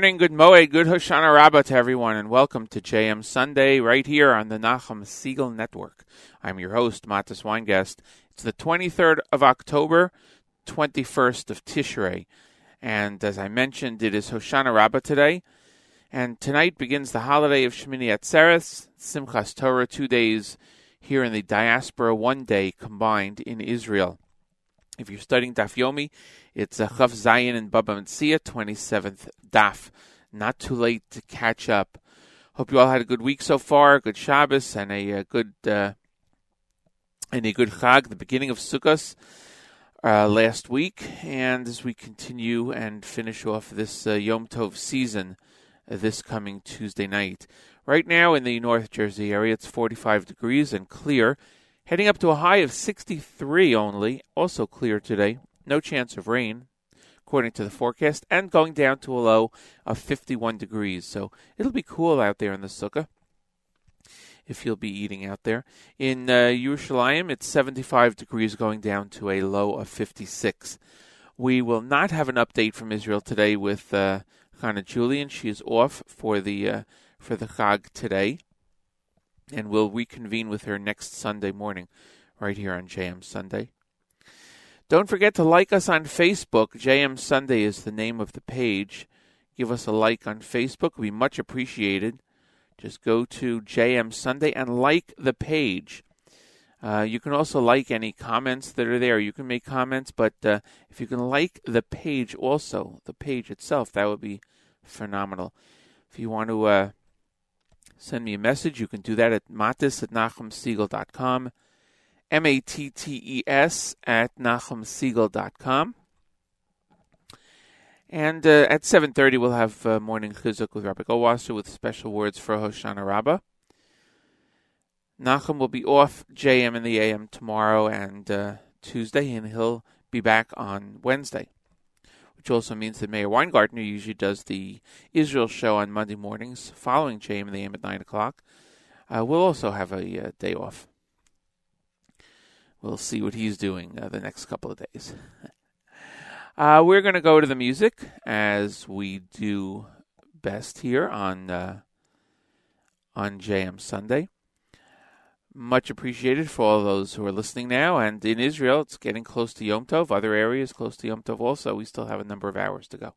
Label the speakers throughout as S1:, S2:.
S1: Good morning, good Moed, good Hoshana Rabbah to everyone, and welcome to JM Sunday right here on the Nachum Segal Network. I'm your host, Matis Weingast. It's the 23rd of October, 21st of Tishrei, and as I mentioned, it is Hoshana Rabbah today, and tonight begins the holiday of Shemini Atzeres, Simchas Torah, two days here in the diaspora, one day combined in Israel. If you're studying Daf Yomi, it's a Chaf Zayin and Baba Metzia, 27th Daf. Not too late to catch up. Hope you all had a good week so far, good Shabbos, and a, a good uh, and a good Chag, the beginning of Sukkot uh, last week. And as we continue and finish off this uh, Yom Tov season uh, this coming Tuesday night. Right now in the North Jersey area, it's 45 degrees and clear heading up to a high of 63 only, also clear today. No chance of rain, according to the forecast, and going down to a low of 51 degrees. So it'll be cool out there in the sukkah if you'll be eating out there. In uh, Yerushalayim, it's 75 degrees going down to a low of 56. We will not have an update from Israel today with uh, Hannah Julian. She is off for the uh, for the Chag today and we'll reconvene with her next Sunday morning, right here on JM Sunday. Don't forget to like us on Facebook. JM Sunday is the name of the page. Give us a like on Facebook. Be much appreciated. Just go to JM Sunday and like the page. Uh, you can also like any comments that are there. You can make comments, but uh, if you can like the page also, the page itself, that would be phenomenal. If you want to uh, send me a message. You can do that at mattes at nachumsegal.com, M-A-T-T-E-S at nachumsegal.com. And uh, at 7.30, we'll have uh, Morning Chizuk with Rabbi Goldwasser with special words for Hoshana Rabbah. Nachum will be off JM in the AM tomorrow and uh, Tuesday, and he'll be back on Wednesday which also means that Meir Weingartner usually does the Israel show on Monday mornings following JM in the AM at 9 o'clock. Uh, we'll also have a uh, day off. We'll see what he's doing uh, the next couple of days. Uh, we're going to go to the music as we do best here on uh, on JM Sunday much appreciated for all those who are listening now. And in Israel, it's getting close to Yom Tov. Other areas close to Yom Tov also. We still have a number of hours to go.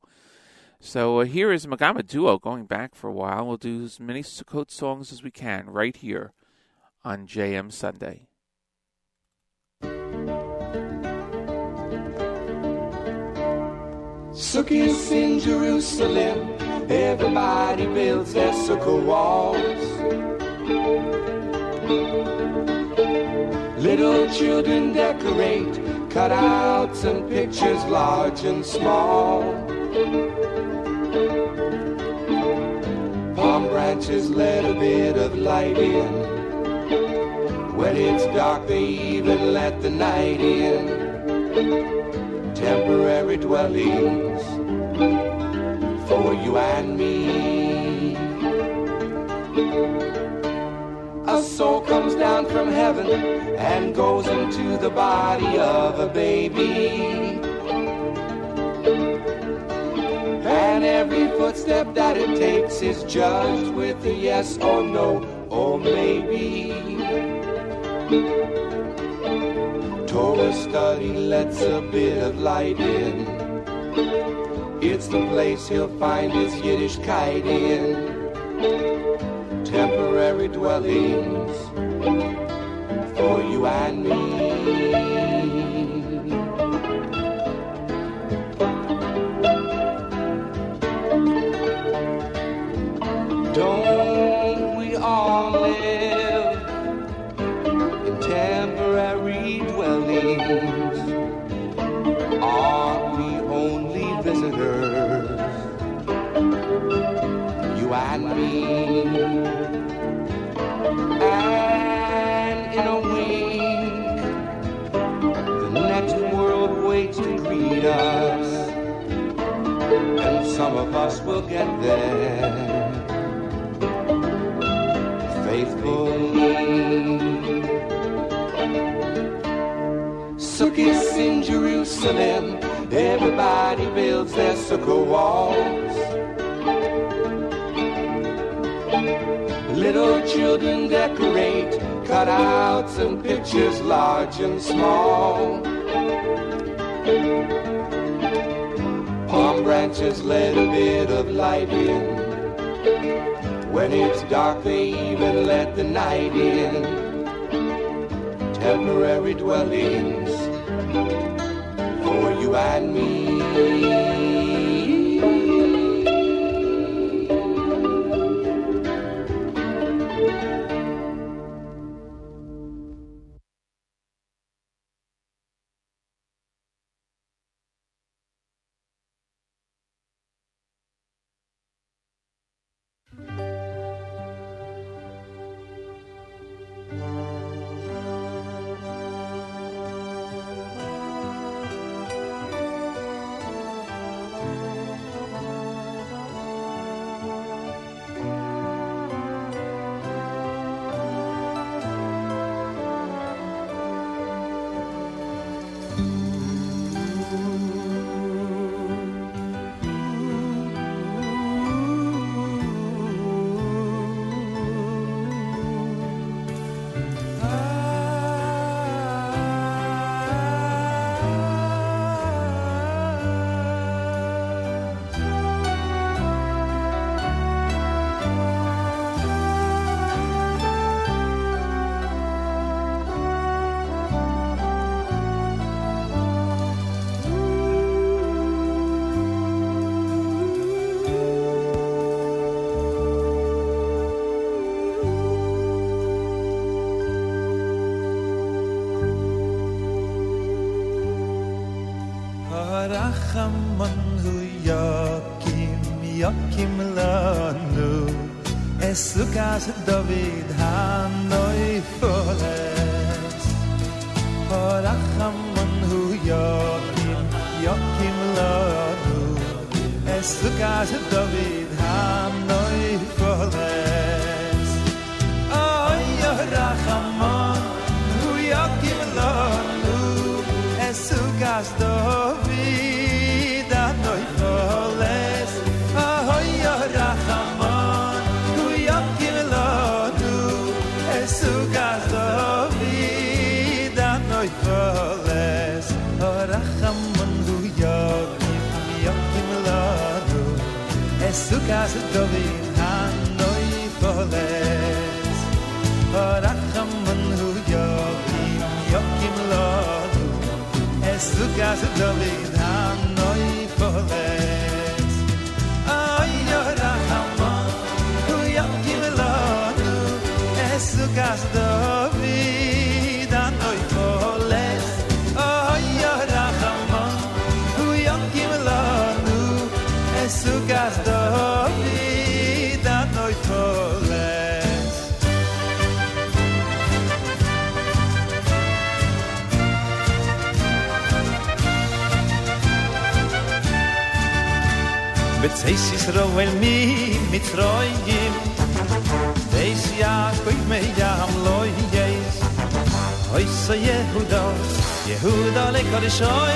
S1: So uh, here is Magama Duo going back for a while. We'll do as many Sukkot songs as we can right here on JM Sunday.
S2: Sukkot in Jerusalem, everybody builds their sukkah walls. Little children decorate cutouts and pictures large and small. Palm branches let a bit of light in. When it's dark, they even let the night in. Temporary dwellings for you and me. A soul comes down from heaven and goes into the body of a baby. And every footstep that it takes is judged with a yes or no or maybe. Torah study lets a bit of light in. It's the place he'll find his Yiddishkeit in temporary dwellings for you and me. Don't need us, and some of us will get there. Faithful, Sukkis in Jerusalem, everybody builds their sukkah walls. Little children decorate cutouts and pictures large and small. Palm branches let a bit of light in. When it's dark, they even let the night in. Temporary dwellings for you and me.
S3: Karahammanhu yakim yakimlanu Esukasdav soy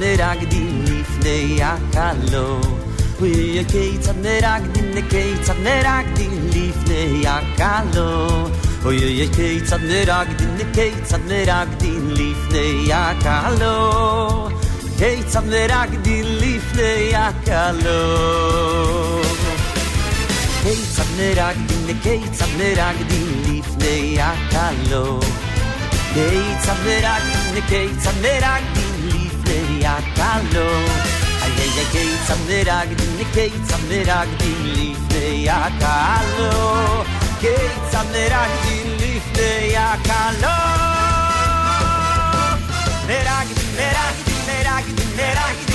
S4: nerag din nif ne yakalo we a kate a nerag din ne kate a nerag din nif yakalo Oy oy nerag din ne kei din lif yakalo kei tsad nerag din lifne yakalo kei tsad nerag din ne kei nerag din lifne yakalo kei tsad nerag din ne nerag akalo Ai, ai, ai, eitz din, nik eitz din, lifteak alo Eitz handerak din, lifteak alo Nerak din, nerak din, nerak din, nerak din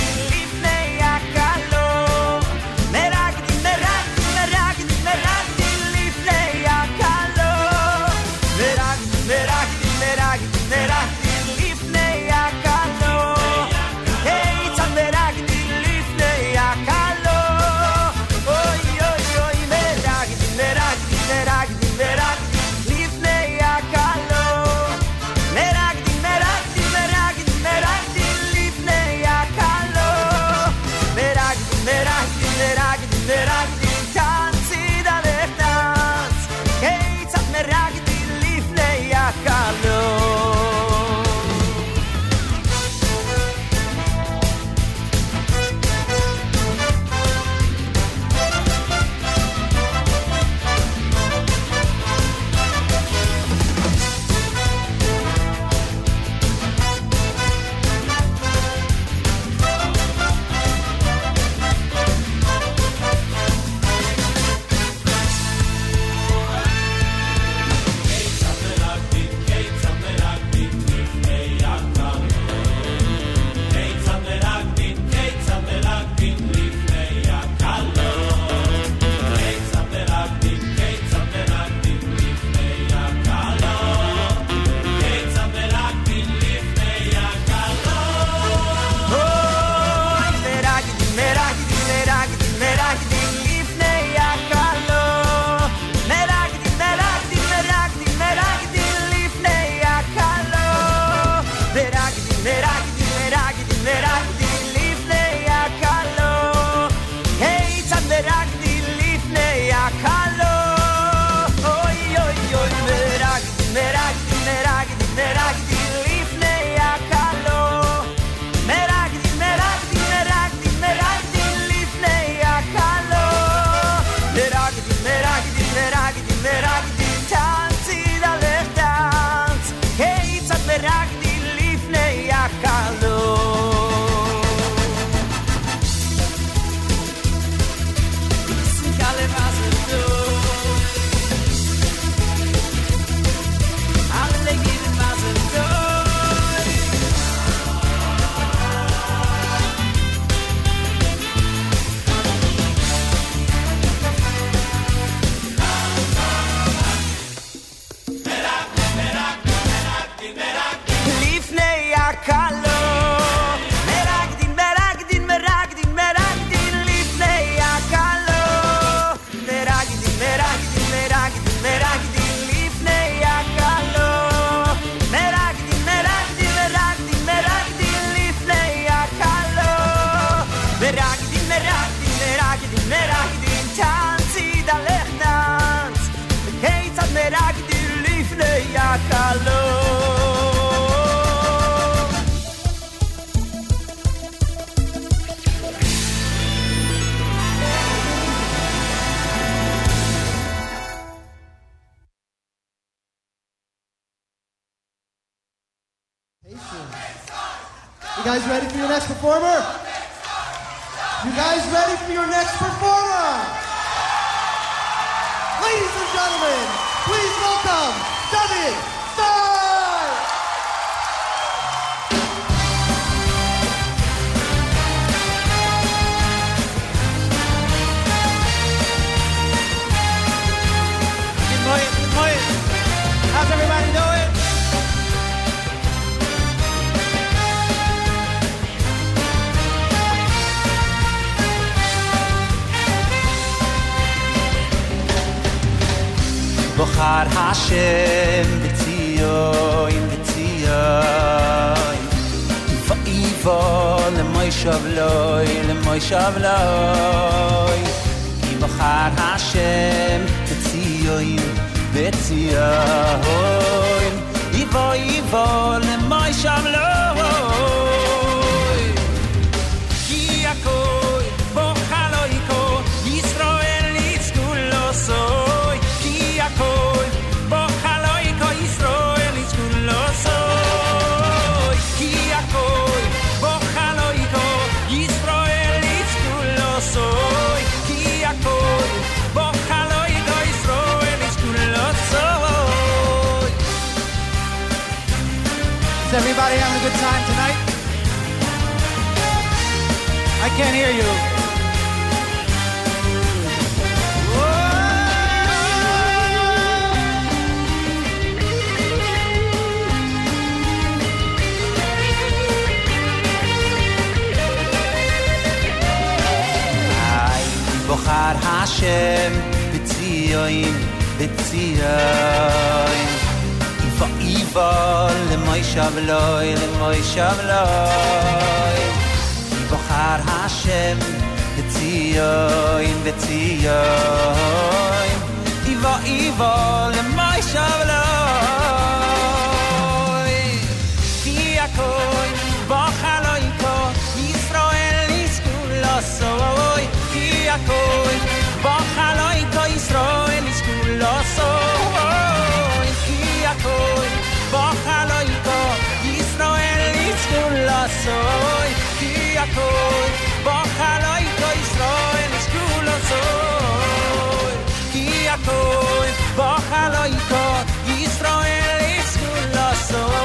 S4: soj i ja koj Bo haloj to Israel is kulo
S5: soj i ja koj Bo haloj to Israel is kulo soj i ja koj Bo haloj to Israel is kulo soj
S6: i ja koj Bo haloj to Israel
S4: is kulo soj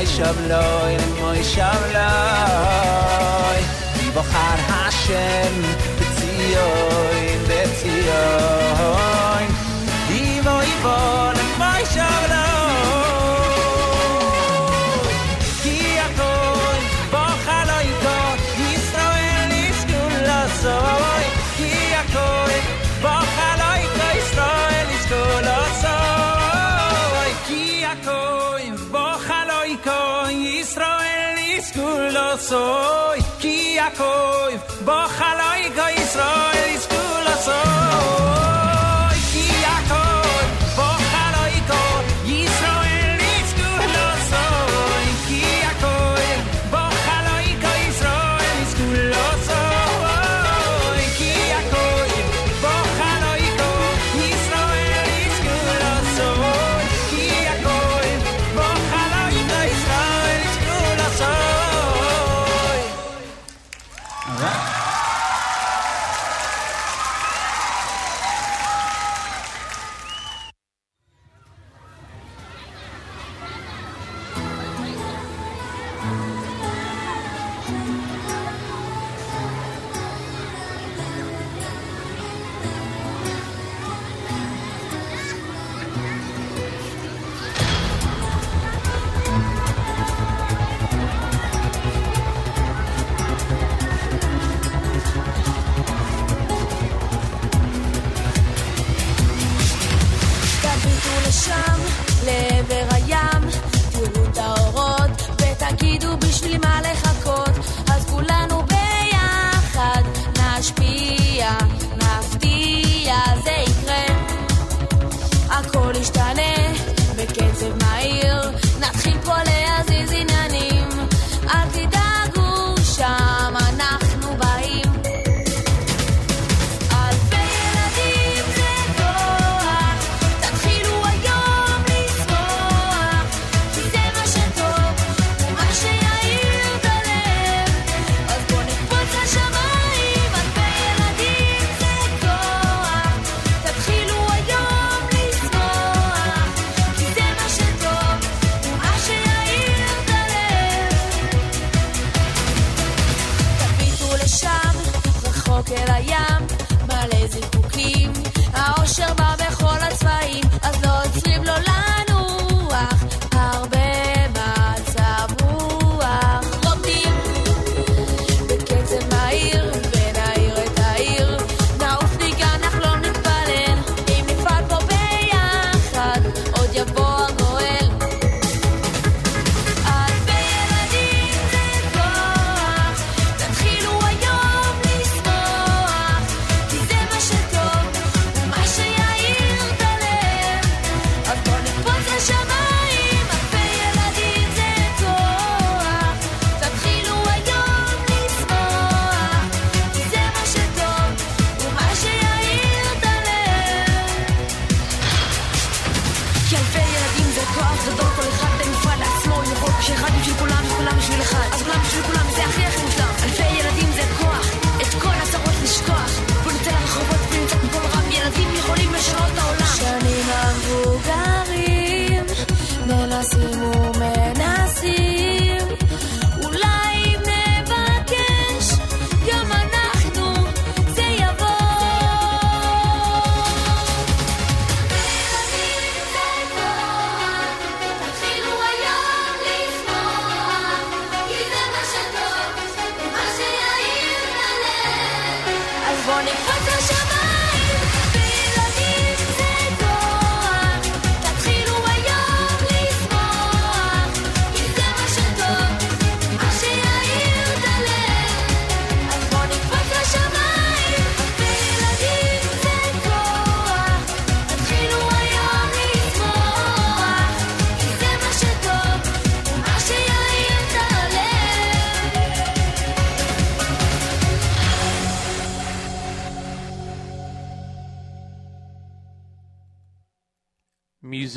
S4: moy
S7: shavloy in moy shavloy di bachar hashem tzioy tzioy di voy von lo soy ki yakoy bo khaloy go israel
S8: is
S7: soy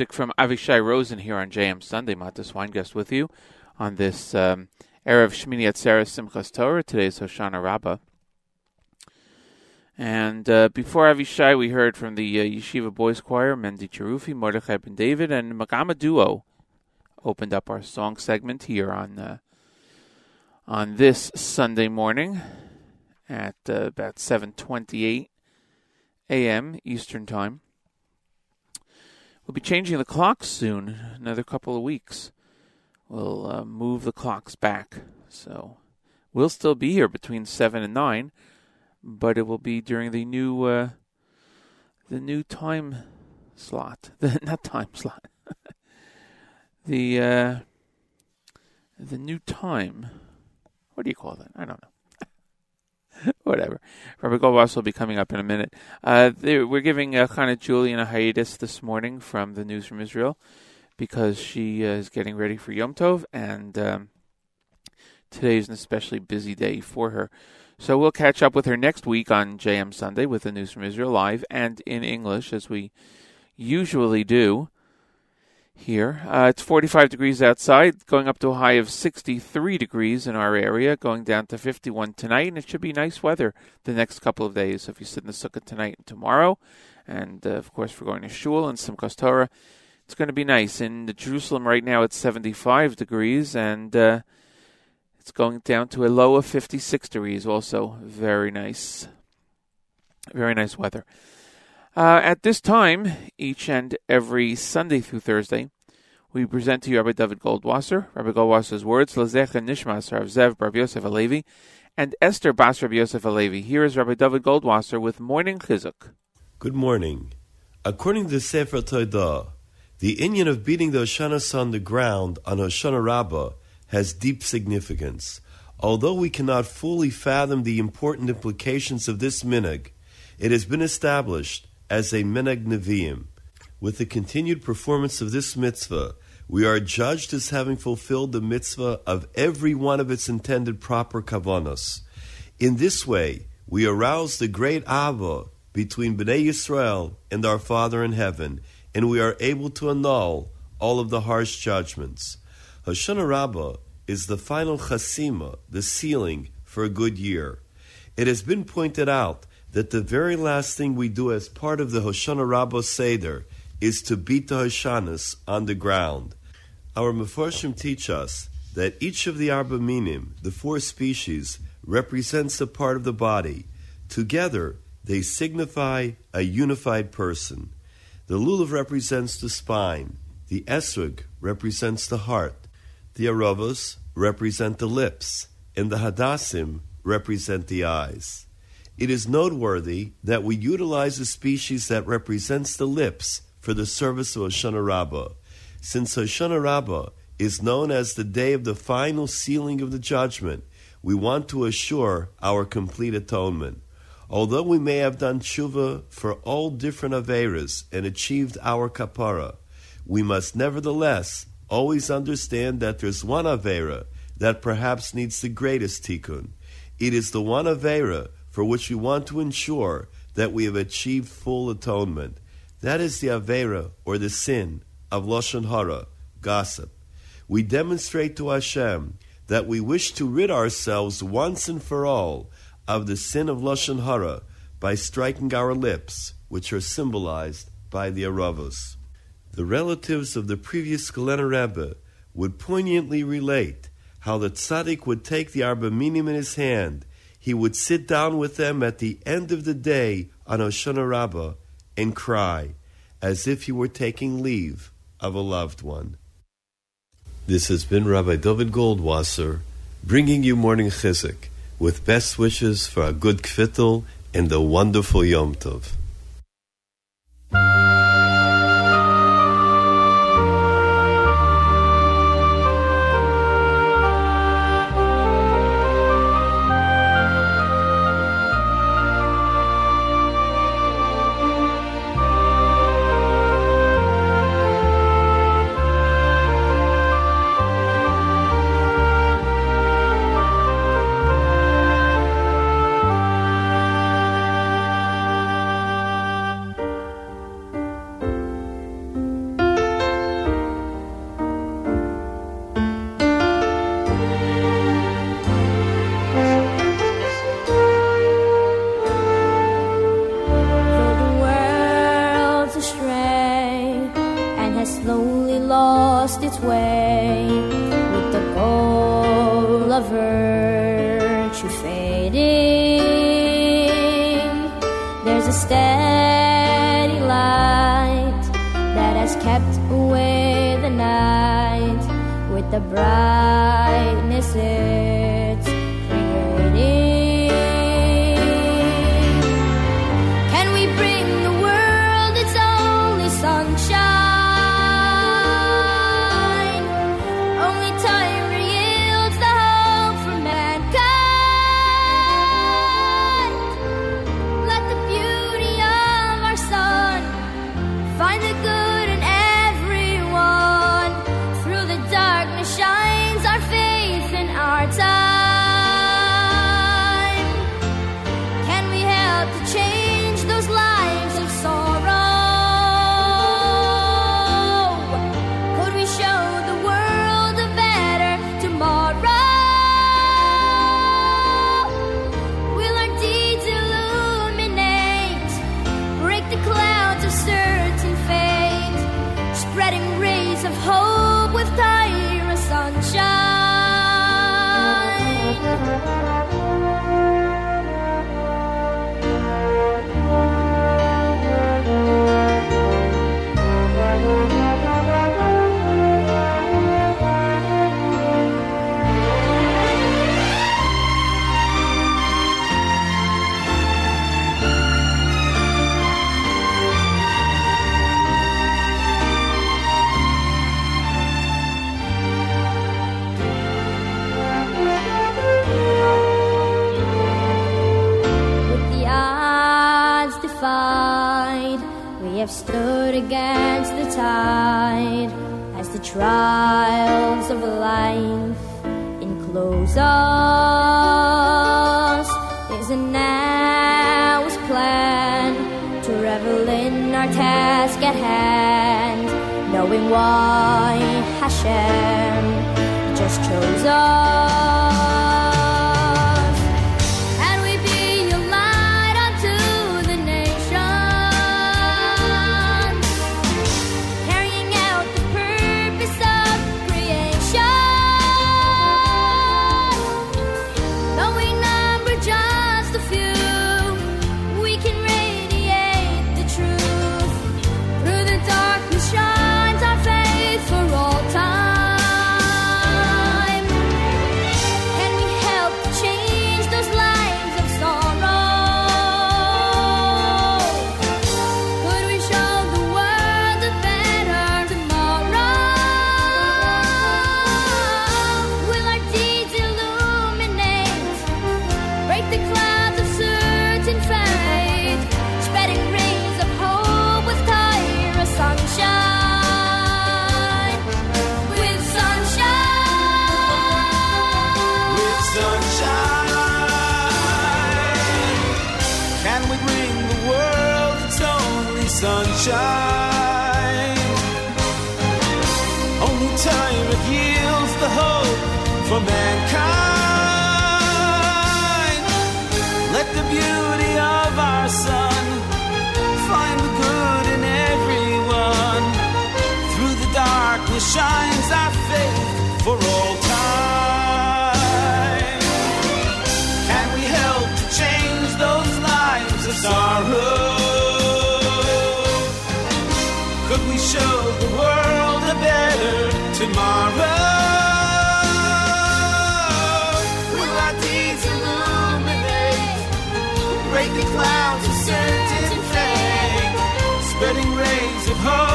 S1: Music from Avishai Rosen here on JM Sunday. Matas Weingast with you on this um, Erev Shmini Atzeret Simchas Torah. Today's Hoshana Rabbah. And uh, before Avishai, we heard from the uh, Yeshiva Boys Choir, Mendy Jerufi, Mordechai Ben David, and Magama Duo opened up our song segment here on uh, on this Sunday morning at uh, about 7:28 a.m. Eastern Time. We'll be changing the clocks soon, another couple of weeks. We'll uh, move the clocks back. So we'll still be here between 7 and 9, but it will be during the new uh, the new time slot. The not time slot. the uh, the new time. What do you call that? I don't know. Whatever. Rabbi Goldwasser will be coming up in a minute. Uh, there, we're giving uh, Chana Julian a hiatus this morning from the news from Israel because she uh, is getting ready for Yom Tov, and um, today is an especially busy day for her. So we'll catch up with her next week on JM Sunday with the news from Israel live and in English, as we usually do here. Uh, it's 45 degrees outside, going up to a high of 63 degrees in our area, going down to 51 tonight, and it should be nice weather the next couple of days. If you sit in the sukkah tonight and tomorrow, and uh, of course, we're going to shul and Simchas Torah, it's going to be nice. In Jerusalem right now, it's 75 degrees, and uh, it's going down to a low of 56 degrees. Also, very nice, very nice weather. Uh, at this time, each and every Sunday through Thursday, we present to you Rabbi David Goldwasser, Rabbi Goldwasser's words, Lezecher Nishmas, Rav Zev Bar Yosef Alevi, and Esther Bas Rabbi Yosef Alevi. Here is Rabbi David Goldwasser with Morning Chizuk.
S9: Good morning. According to the Sefer Todah, the inyan of beating the Hoshana on the ground on Hoshana Rabbah has deep significance. Although we cannot fully fathom the important implications of this minhag, it has been established as a minhag neviim. With the continued performance of this mitzvah, we are judged as having fulfilled the mitzvah of every one of its intended proper kavanos. In this way, we arouse the great ahava between Bnei Yisrael and our Father in heaven, and we are able to annul all of the harsh judgments. Hoshana Rabbah is the final chasima, the sealing for a good year. It has been pointed out that the very last thing we do as part of the Hoshana Rabbah Seder is to beat the Hoshanas on the ground. Our Mefarshim teach us that each of the Arba Minim, the four species, represents a part of the body. Together, they signify a unified person. The lulav represents the spine, the esrog represents the heart, the aravos represent the lips, and the hadassim represent the eyes. It is noteworthy that we utilize a species that represents the lips for the service of Hoshana Rabbah. Since Hoshana Rabbah is known as the day of the final sealing of the judgment, we want to assure our complete atonement. Although we may have done tshuva for all different averas and achieved our kapara, we must nevertheless always understand that there's one avera that perhaps needs the greatest tikkun. It is the one avera for which we want to ensure that we have achieved full atonement. That is the avera or the sin of lashon hara, gossip. We demonstrate to Hashem that we wish to rid ourselves once and for all of the sin of Lashon Hara by striking our lips, which are symbolized by the Aravos. The relatives of the previous Galena Rebbe would poignantly relate how the tzaddik would take the Arba Minim in his hand. He would sit down with them at the end of the day on Hoshana Rabbah and cry, as if he were taking leave of a loved one. This has been Rabbi David Goldwasser bringing you Morning Chizuk with best wishes for a good kvittel and a wonderful Yom Tov.
S10: Brightness it's have stood against the tide as the trials of life enclose us. There's a now's plan to revel in our task at hand, knowing why Hashem just chose us. Oh.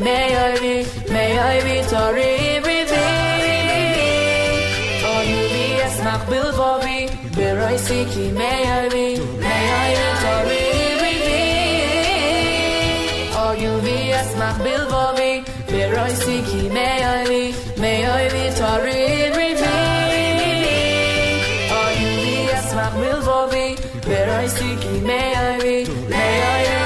S10: May I be, may I be sorry revealed. Oh, you be a smack bill for
S11: me.
S10: Where I seek, may I be, may I be sorry revealed.
S11: Oh, you be a smack bill for me. Where I seek, may I be, may I be sorry revealed. Oh, you be a smack bill for me. Where I seek, may I be, may I be.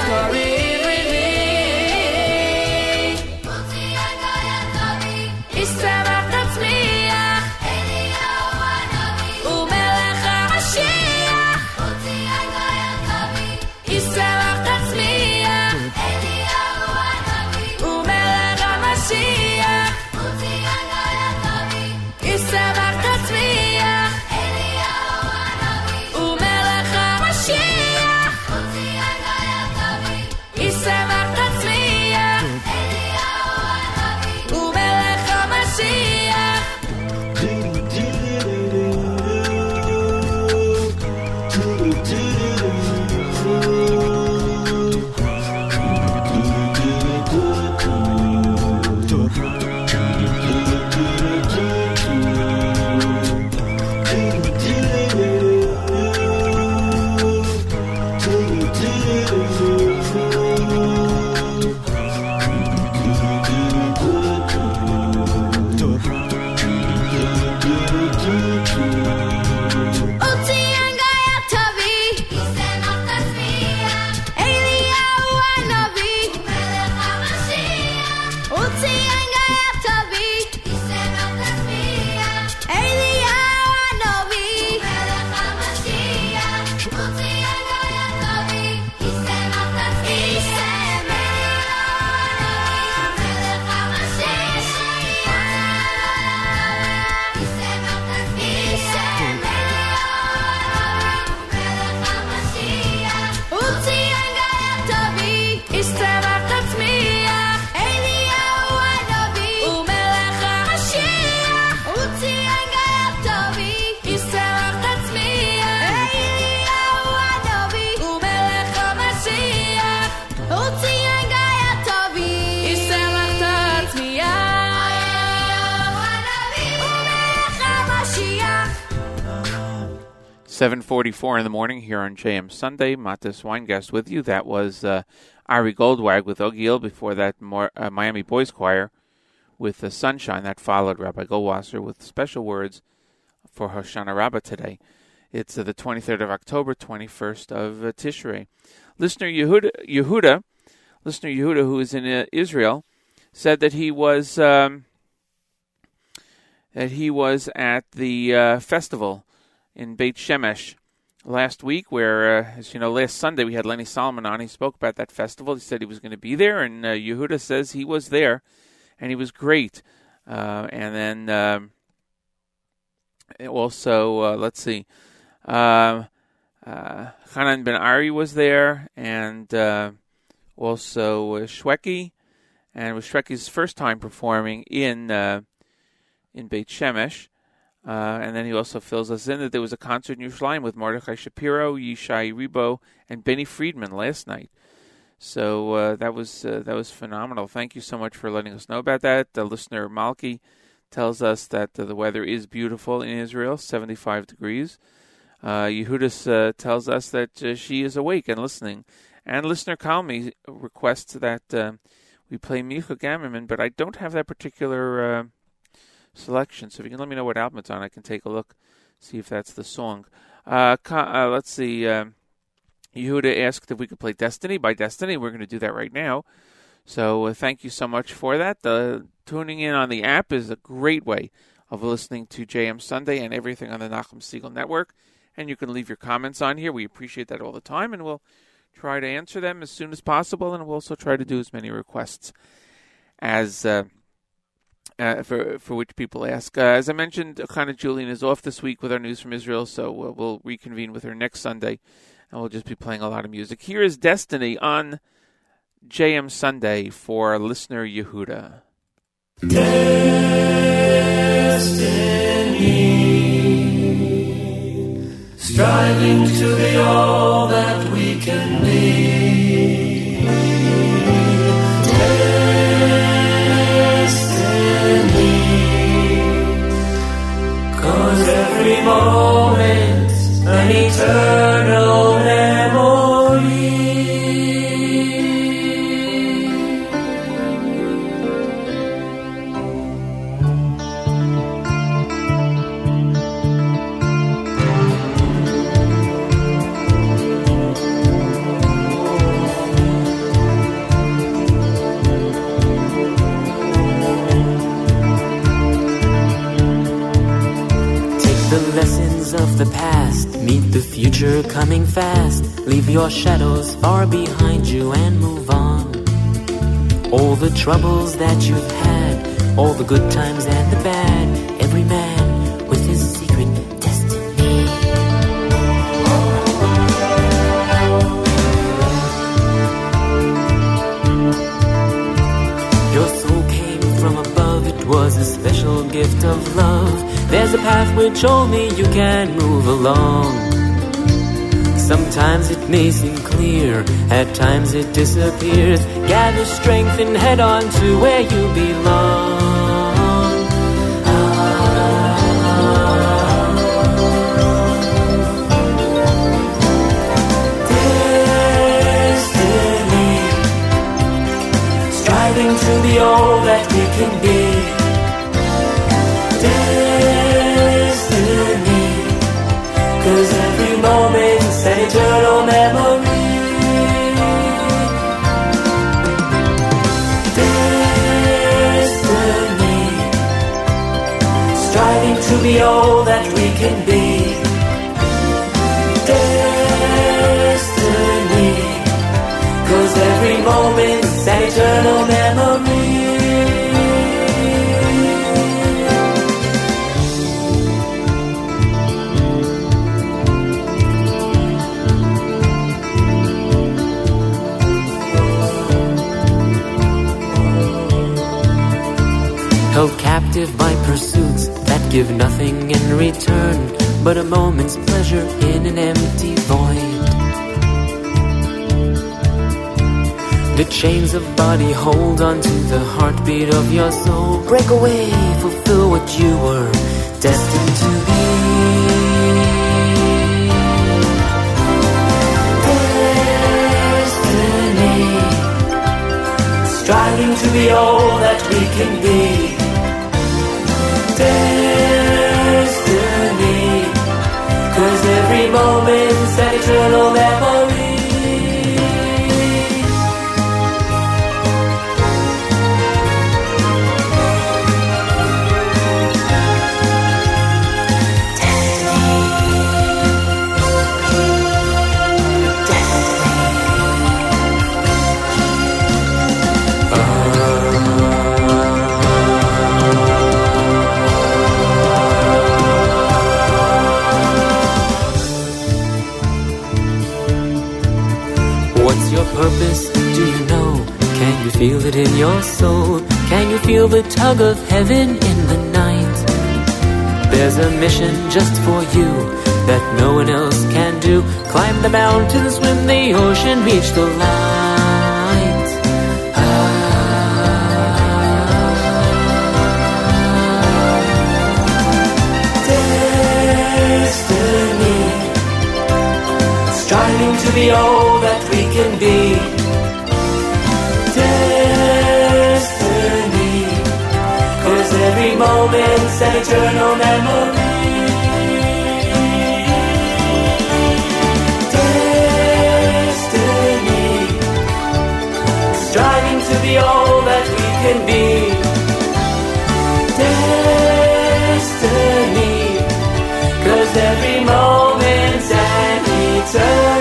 S1: 7:44 in the morning here on JM Sunday. Matis Weingast with you. That was uh, Ari Goldwag with Ogiel. Before that, uh, Miami Boys Choir with the Sunshine. That followed Rabbi Goldwasser with special words for Hoshana Rabbah today. It's uh, the 23rd of October, 21st of uh, Tishrei. Listener Yehuda, Yehuda, listener Yehuda, who is in uh, Israel, said that he was um, that he was at the uh, festival in Beit Shemesh last week, where, uh, as you know, last Sunday we had Lenny Solomon on. He spoke about that festival. He said he was going to be there, and uh, Yehuda says he was there, and he was great. Uh, and then um, also, uh, let's see, um, uh, Hanan Ben Ari was there, and uh, also uh, Shweki, and it was Shweki's first time performing in uh, in Beit Shemesh. Uh, and then he also fills us in that there was a concert in Yerushalayim with Mordechai Shapiro, Yishai Rebo, and Benny Friedman last night. So uh, that was uh, that was phenomenal. Thank you so much for letting us know about that. The listener Malki tells us that uh, the weather is beautiful in Israel, 75 degrees. Uh, uh, tells us that uh, she is awake and listening. And listener Kalmi requests that we play Micha Gamerman, but I don't have that particular selection. So if you can let me know what album it's on, I can take a look, see if that's the song. Uh, uh, let's see. Um, Yehuda asked if we could play Destiny by Destiny. We're going to do that right now. So uh, thank you so much for that. The tuning in on the app is a great way of listening to JM Sunday and everything on the Nachum Segal Network. And you can leave your comments on here. We appreciate that all the time, and we'll try to answer them as soon as possible. And we'll also try to do as many requests as uh, uh, for for which people ask. Uh, as I mentioned, Chana Julian is off this week with our news from Israel, so we'll, we'll reconvene with her next Sunday, and we'll just be playing a lot of music. Here is Destiny on JM Sunday for listener Yehuda.
S12: Destiny, striving to be all that we can be. Moment an eternal
S13: the past, meet the future coming fast. Leave your shadows far behind you and move on. All the troubles that you've had, all the good times and the bad, every man was a special gift of love. There's a path which only you can move along. Sometimes it may seem clear, at times it disappears. Gather strength and head on to where you belong. To be all that we can be. An eternal memory. held captive by pursuits that give nothing in return but a moment's pleasure in an empty void. The chains of body hold on to the heartbeat of your soul. Break away, fulfill what you were destined to be. Destiny, striving to be all that we can be. Destiny, cause every moment's an eternal memory. Feel it in your soul? Can you feel the tug of heaven in the night? There's a mission just for you that no one else can do. Climb the mountain, swim the ocean, reach the light. Ah. Destiny striving to be all moment's an eternal memory. Destiny, striving to be all that we can be. Destiny, Cause every moment's an eternal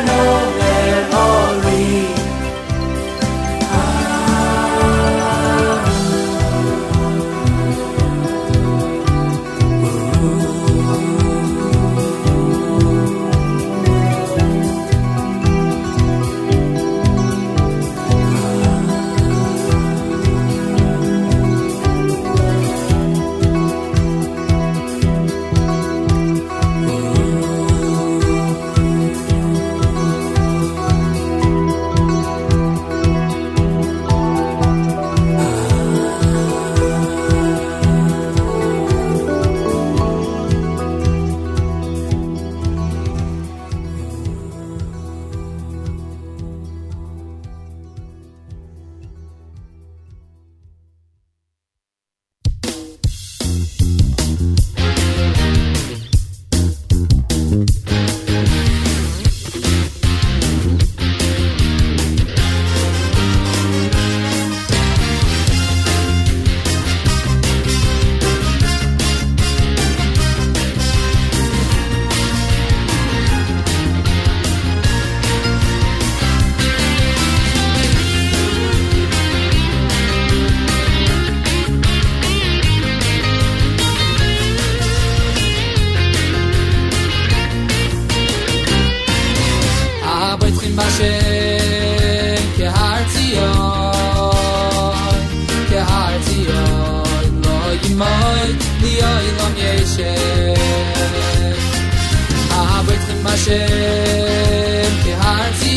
S11: najważniejsze. Hashem,
S14: Gehalt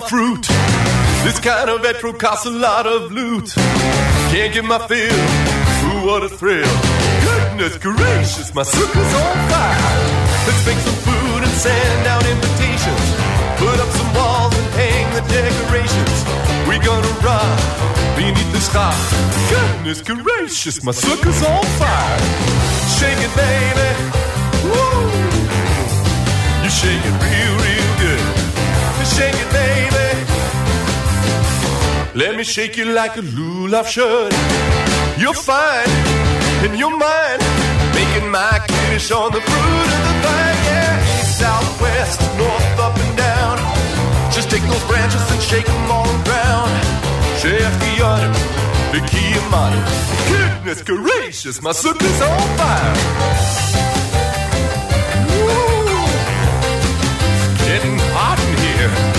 S14: my fruit. This kind of retro costs a lot of loot. Can't get my fill. Ooh, what a thrill. Goodness gracious, my sucker's on fire. Let's make some food and send out invitations. Put up some walls and hang the decorations. We gonna rock beneath the sky. Goodness gracious, my sucker's on fire. Shake it, baby. Woo! You shake it real, real good. You shake it, baby. Let me shake you like a lulav should. You're fine in your mind, making my kiddish on the fruit of the vine. Yeah, east, south, north, up and down. Just take those branches and shake them all around. Guillaume, Vicky Amado. Goodness gracious, my sucker's on fire. Woo! Getting hot in here.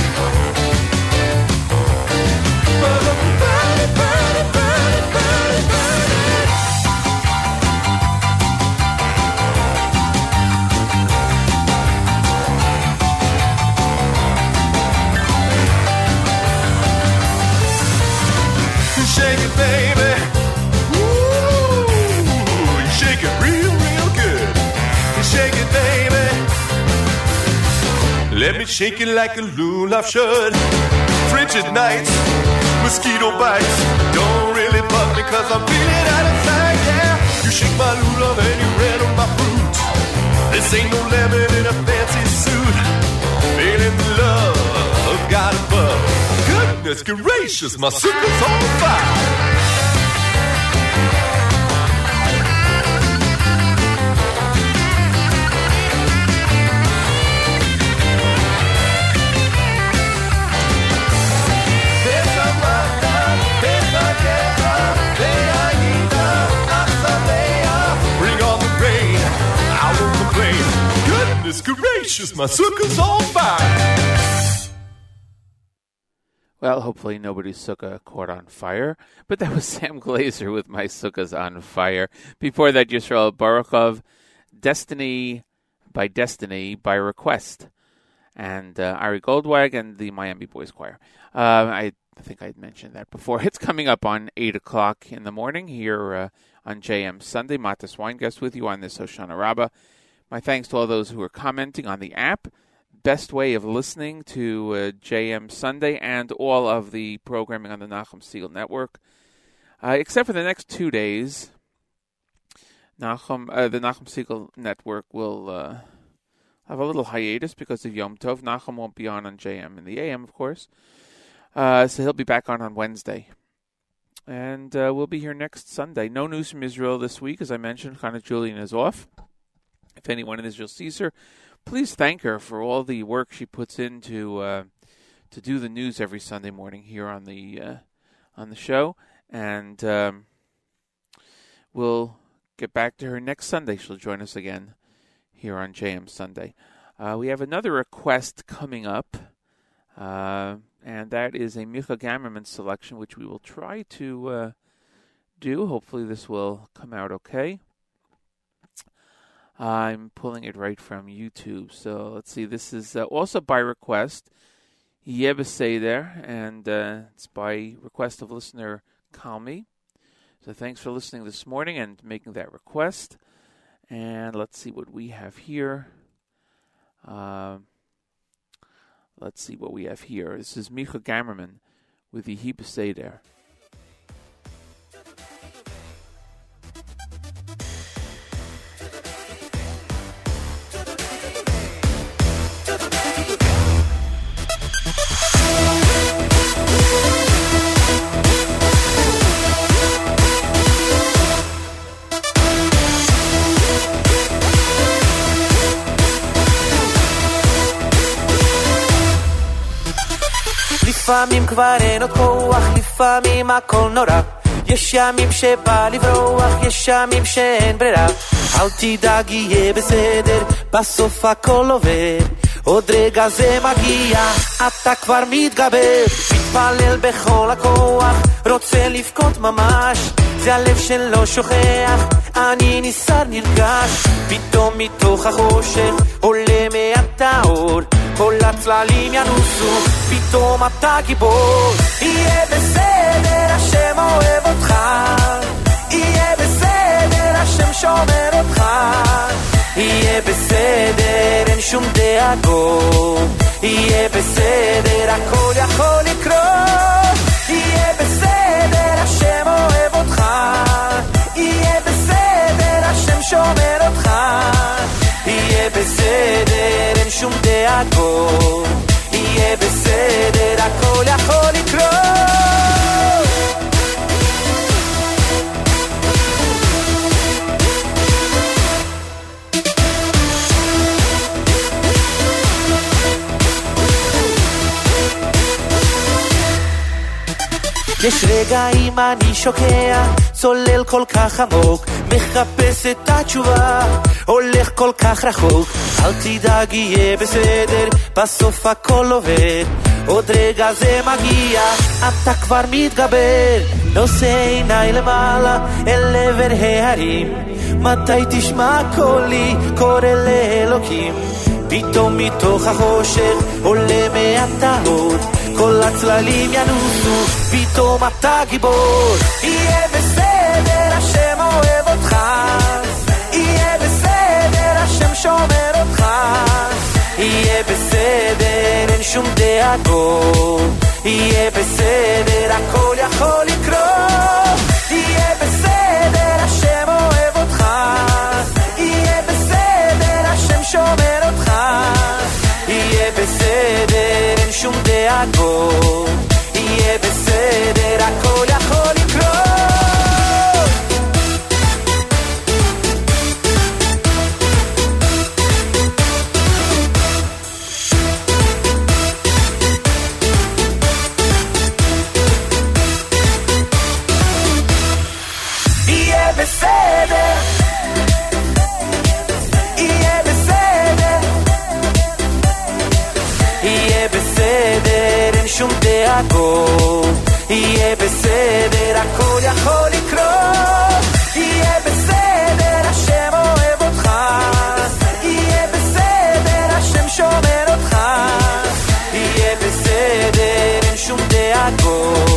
S14: Let me shake it like a lulav should. Frigid nights, mosquito bites. Don't really bug me cause I'm feeling out of sight, yeah. You shake my lulav and you rattle my fruit. This ain't no lemon in a fancy suit. Feeling the love, got above. Goodness gracious, my sugar's on fire. Goodness gracious, my sucker's on fire.
S1: Well, hopefully nobody nobody's sukkah caught on fire. But that was Sam Glaser with My Sukkah's on Fire. Before that, Yisrael Baruchov, Destiny by Destiny by Request. And uh, Ari Goldwag and the Miami Boys Choir. Uh, I think I'd mentioned that before. It's coming up on 8 o'clock in the morning here uh, on JM Sunday. Matis Weingast with you on this Hoshana Rabbah. My thanks to all those who are commenting on the app best way of listening to uh, JM Sunday and all of the programming on the Nachum Segal Network, uh, except for the next two days. Nachum, uh, the Nachum Segal Network will uh, have a little hiatus because of Yom Tov. Nachum won't be on on JM in the AM, of course, uh, so he'll be back on on Wednesday. And uh, we'll be here next Sunday. No news from Israel this week, as I mentioned. Of Julian is off. If anyone in Israel sees her, please thank her for all the work she puts into uh, to do the news every Sunday morning here on the uh, on the show, and um, we'll get back to her next Sunday. She'll join us again here on JM Sunday. Uh, we have another request coming up, uh, and that is a Micha Gamerman selection, which we will try to uh, do. Hopefully, this will come out okay. I'm pulling it right from YouTube. So let's see. This is uh, also by request. Yihye Beseder, and uh, it's by request of listener Kalmi. So thanks for listening this morning and making that request. And let's see what we have here. Um, let's see what we have here. This is Micha Gamerman with the Yebesay
S4: לפעמים כבר אין עוד כוח, לפעמים הכל נורא. יש ימים שבא לברוח, יש ימים שאין ברירה. אל תדאג, יהיה בסדר, בסוף הכל עובר. עוד רגע זה מגיע, אתה כבר מתגבר. מתפלל בכל הכוח, רוצה לבכות ממש. זה הלב שלא שוכח, אני נסער נרגש. פתאום מתוך החושך עולה מעט האור. כל הצללים ינוסו, פתאום אתה גיבור. יהיה בסדר, השם אוהב אותך. יהיה בסדר, השם שומר אותך. יהיה בסדר, אין שום דאגות. יהיה בסדר, הכל יכול לקרות. יהיה בסדר, השם אוהב אותך. יהיה בסדר, השם שומר אותך. יהיה בסדר, אין שום דאגות. יהיה בסדר, הכל יכול לקרות. יש רגעים אני שוקע, צולל כל כך עמוק, מחפש את התשובה, הולך כל כך רחוק. אל תדאג, יהיה בסדר, בסוף הכל עובד. עוד רגע זה מגיע, אתה כבר מתגבר. נושא עיניי למעלה, אל עבר ההרים. מתי תשמע קולי, קורא לאלוקים. פתאום מתוך החושך עולה מעט האור. כל הצללים ינוסו, פתאום אתה גיבור. יהיה בסדר, השם אוהב אותך. יהיה בסדר, השם שומר אותך. יהיה בסדר, אין
S7: שום דאגות. יהיה בסדר, הכל יכול לקרות. יהיה בסדר, השם אוהב אותך. יהיה בסדר, השם שומר אותך. יהיה בסדר, אין שום דאגות, יהיה בסדר, הכל יכול לקרות. הכל, יהיה בסדר, הכל יכול לקרות, יהיה בסדר, השם אוהב אותך, יהיה בסדר, השם שומר אותך, יהיה בסדר, אין שום דאגות.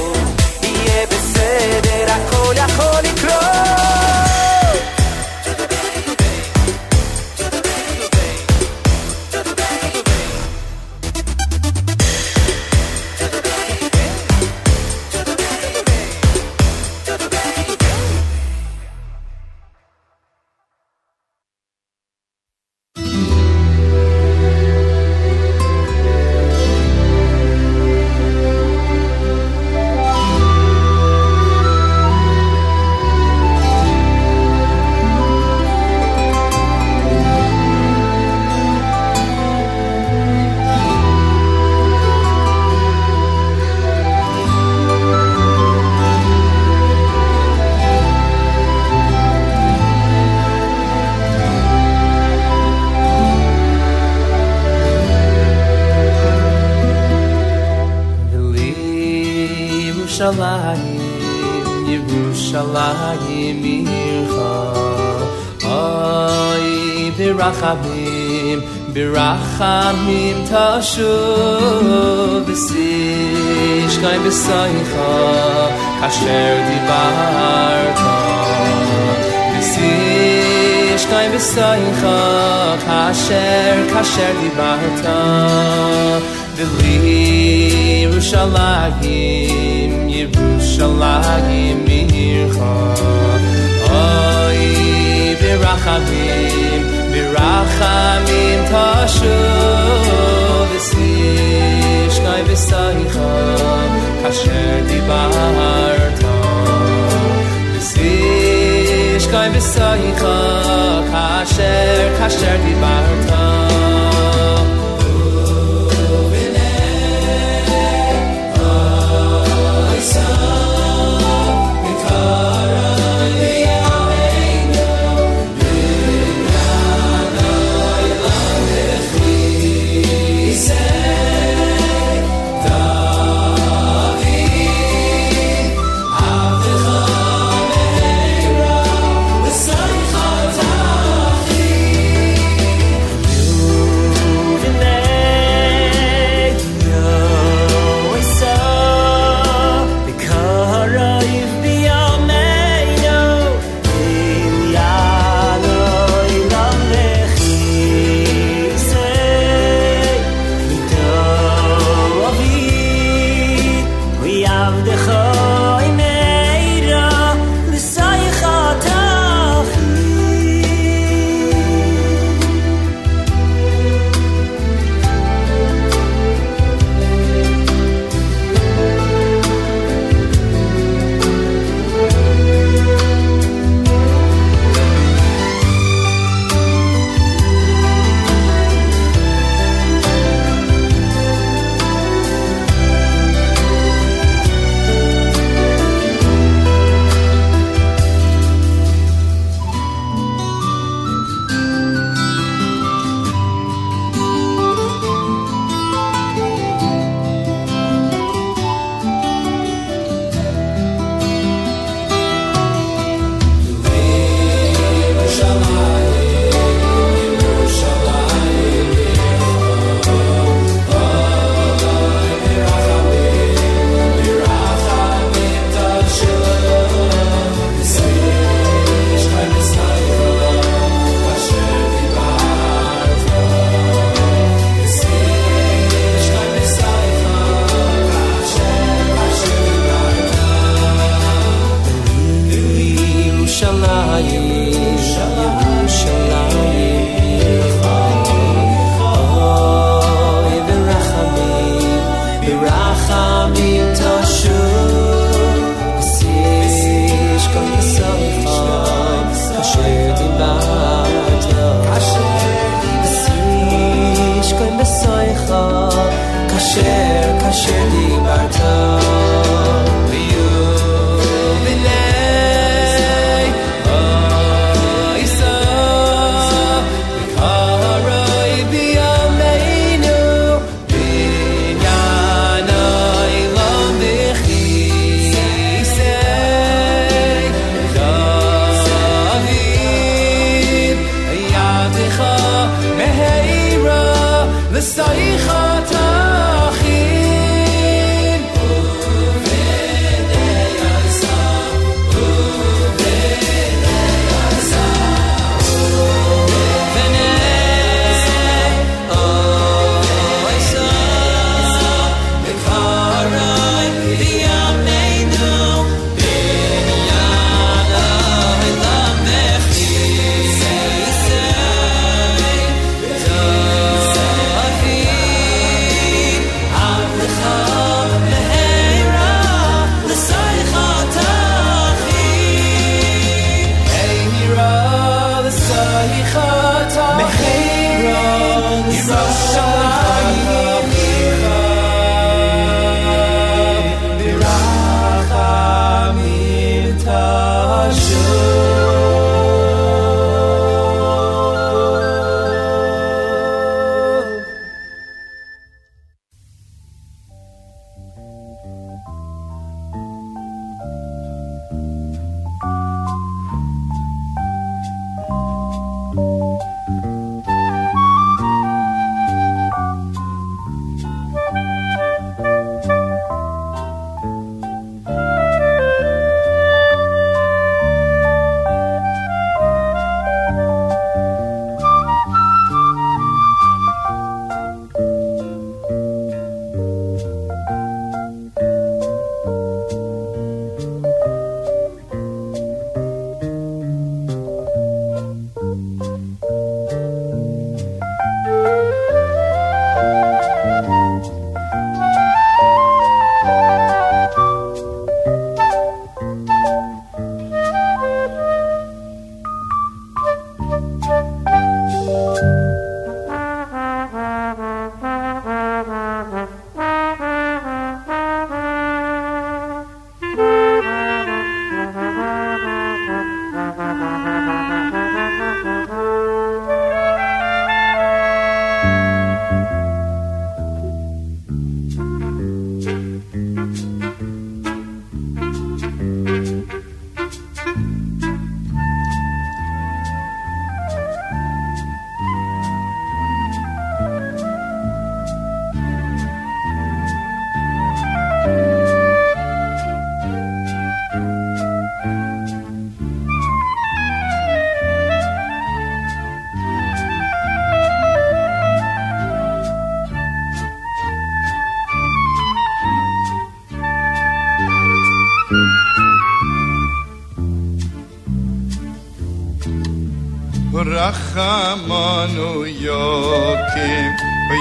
S15: rachamanu yokim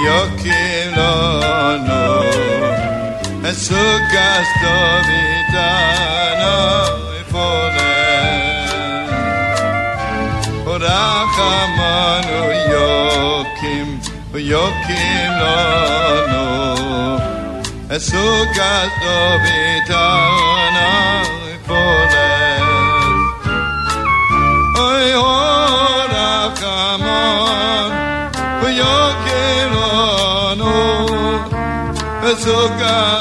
S15: yokim lono esukas dovidano ifolen rachamanu yokim yokim
S16: lono
S15: esukas dovidano ifolen Azoka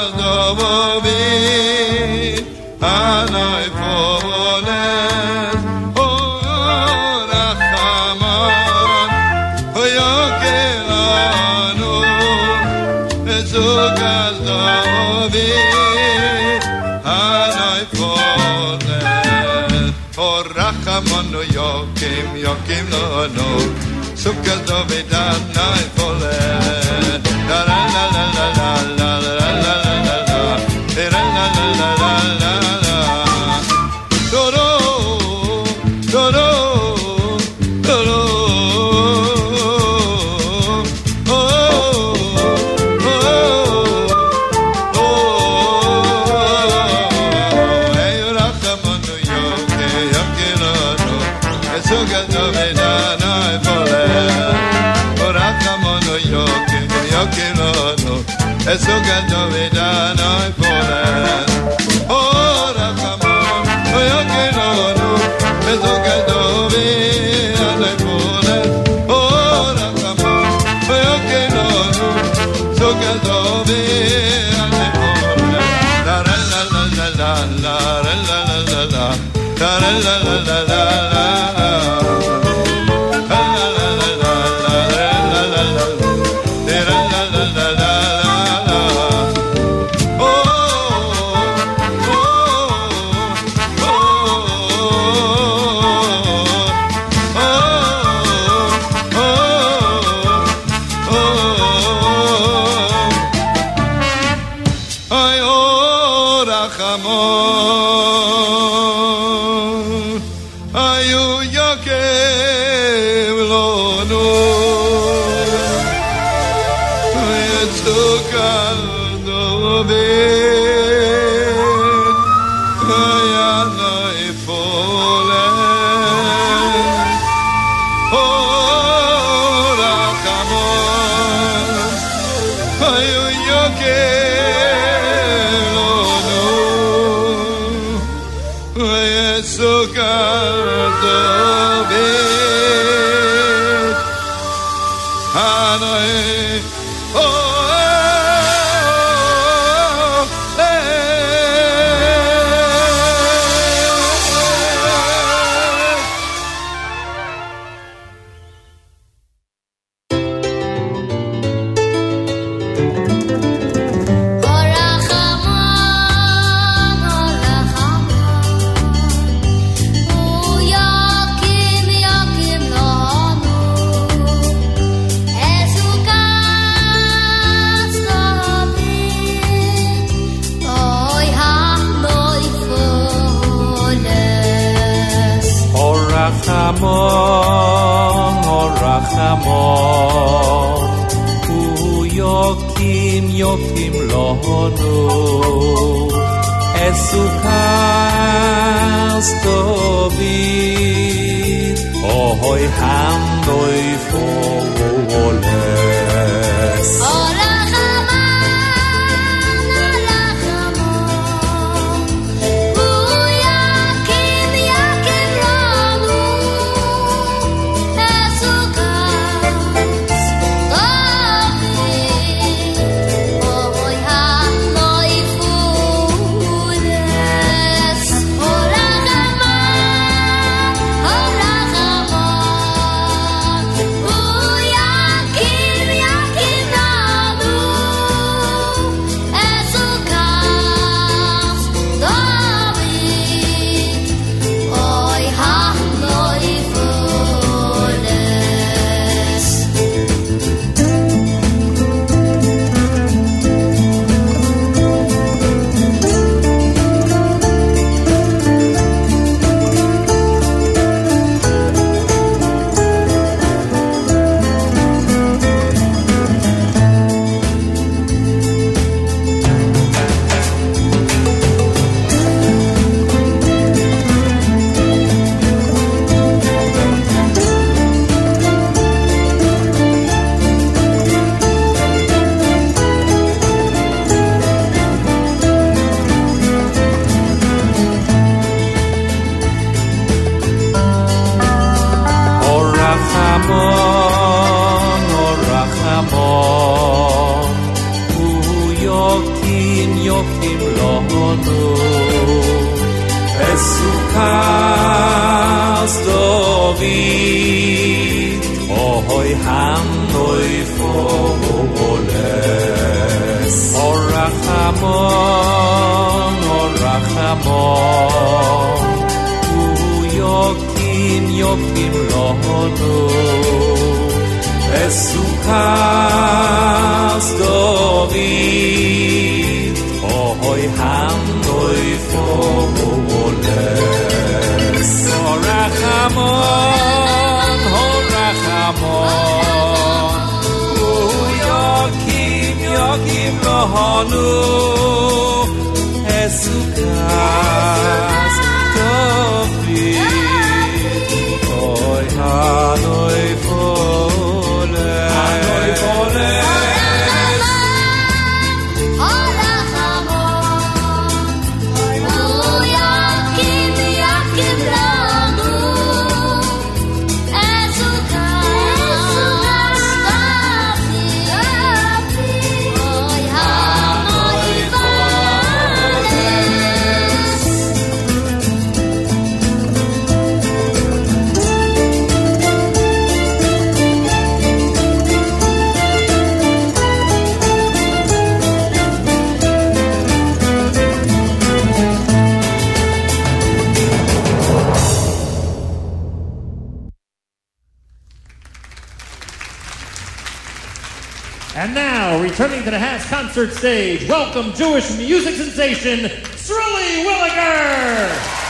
S17: And now, returning to the Haas concert stage, welcome Jewish music sensation, Sruly Williger!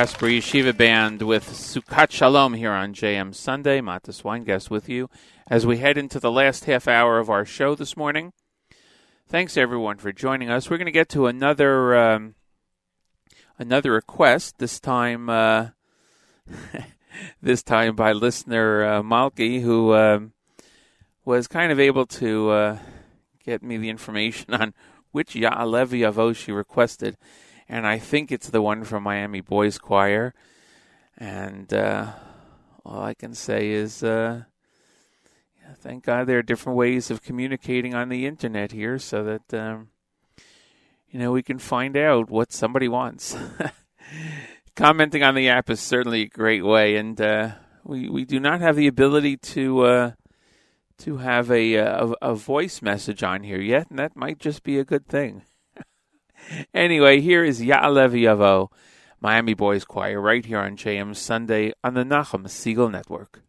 S1: Diaspora Yeshiva Band with Sukkot Shalom here on JM Sunday. Matis Weingast with you as we head into the last half hour of our show this morning. Thanks everyone for joining us. We're going to get to another um, another request. This time, uh, this time by listener uh, Malki, who um was kind of able to uh, get me the information on which Ya'alevi Avo she requested and I think it's the one from Miami Boys Choir. And uh, all I can say is, uh, yeah, thank God there are different ways of communicating on the internet here, so that um, you know we can find out what somebody wants. Commenting on the app is certainly a great way, and uh, we we do not have the ability to. Uh, to have a, a a voice message on here yet, and that might just be a good thing. Anyway, here is Ya'alev Yavo, Miami Boys Choir, right here on JM Sunday on the Nachum Segal Network.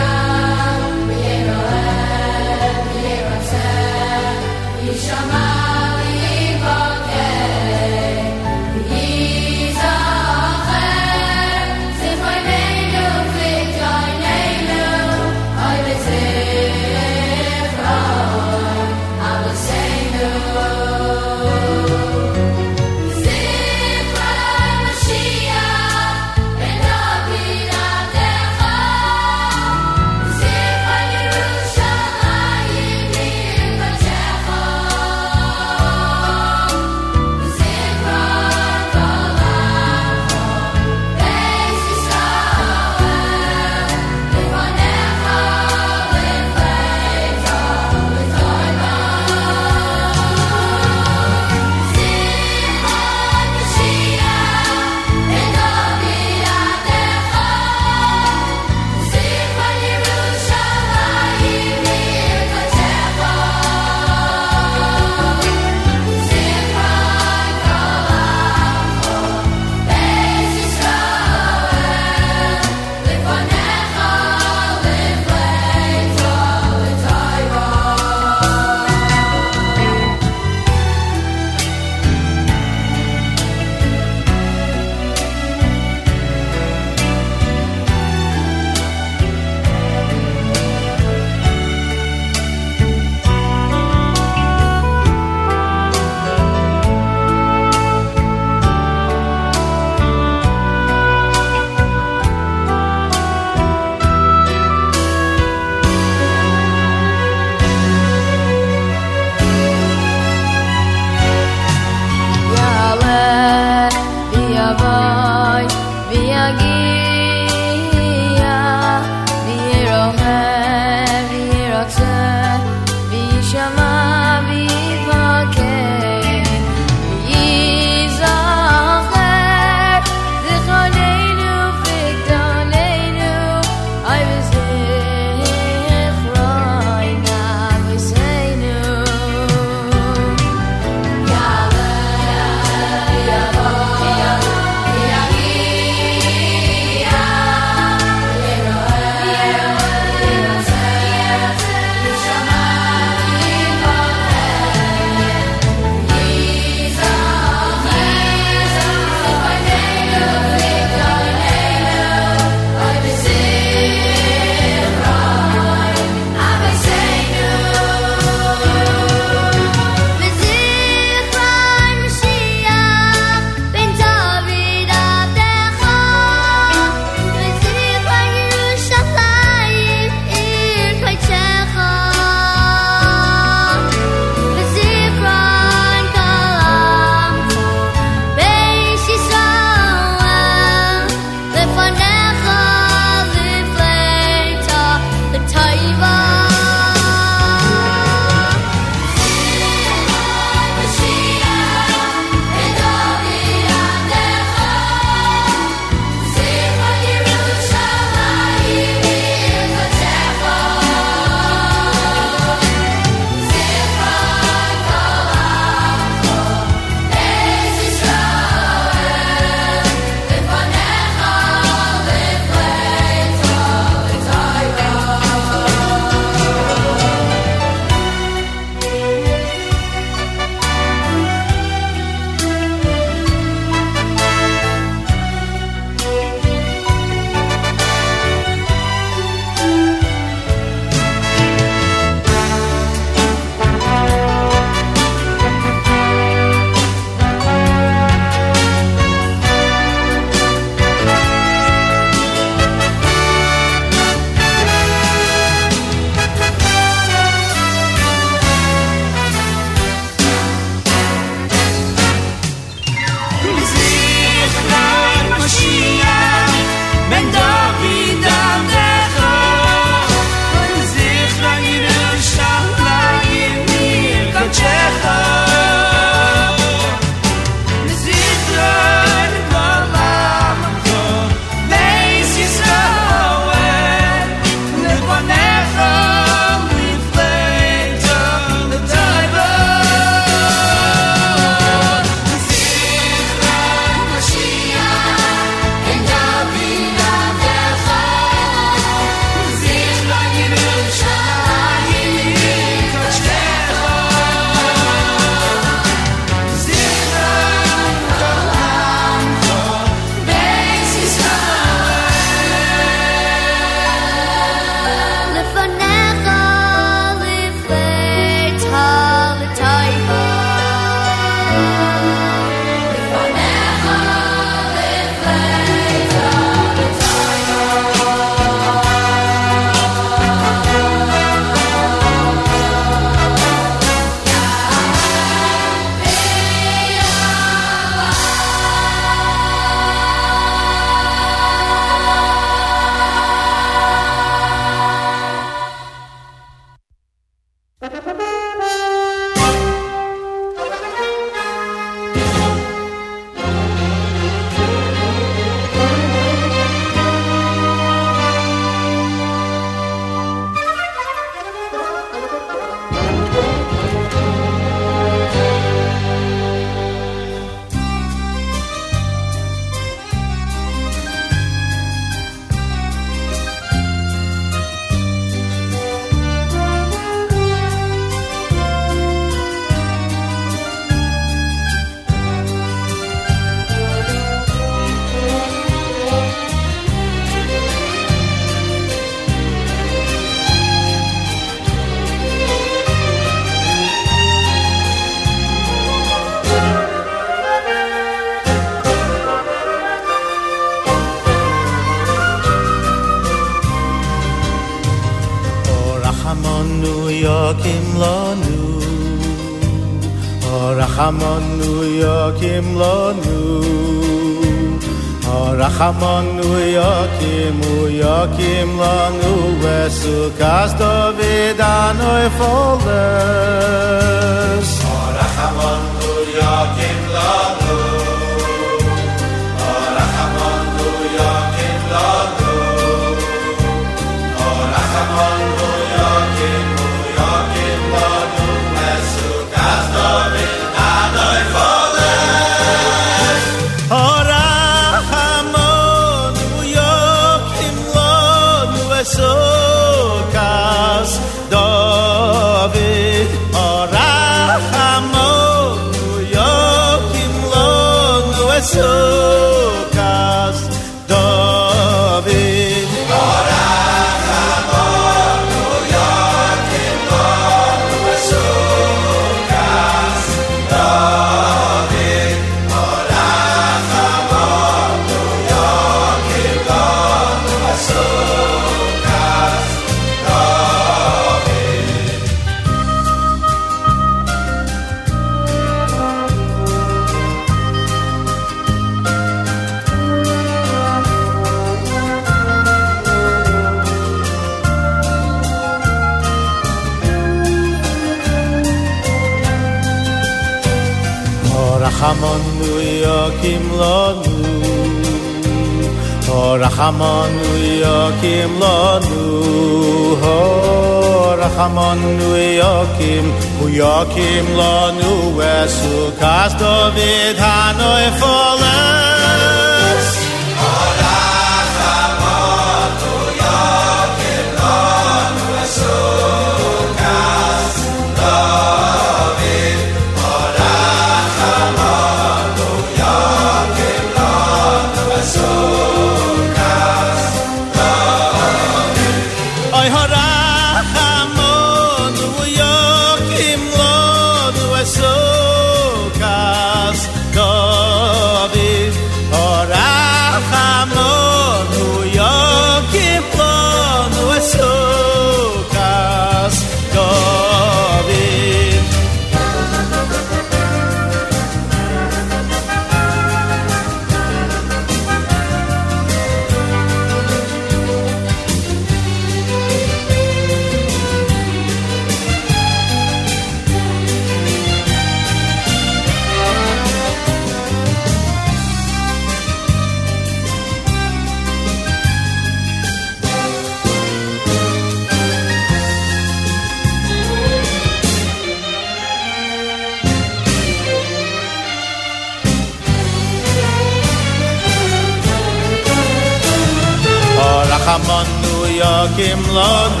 S18: kimlanu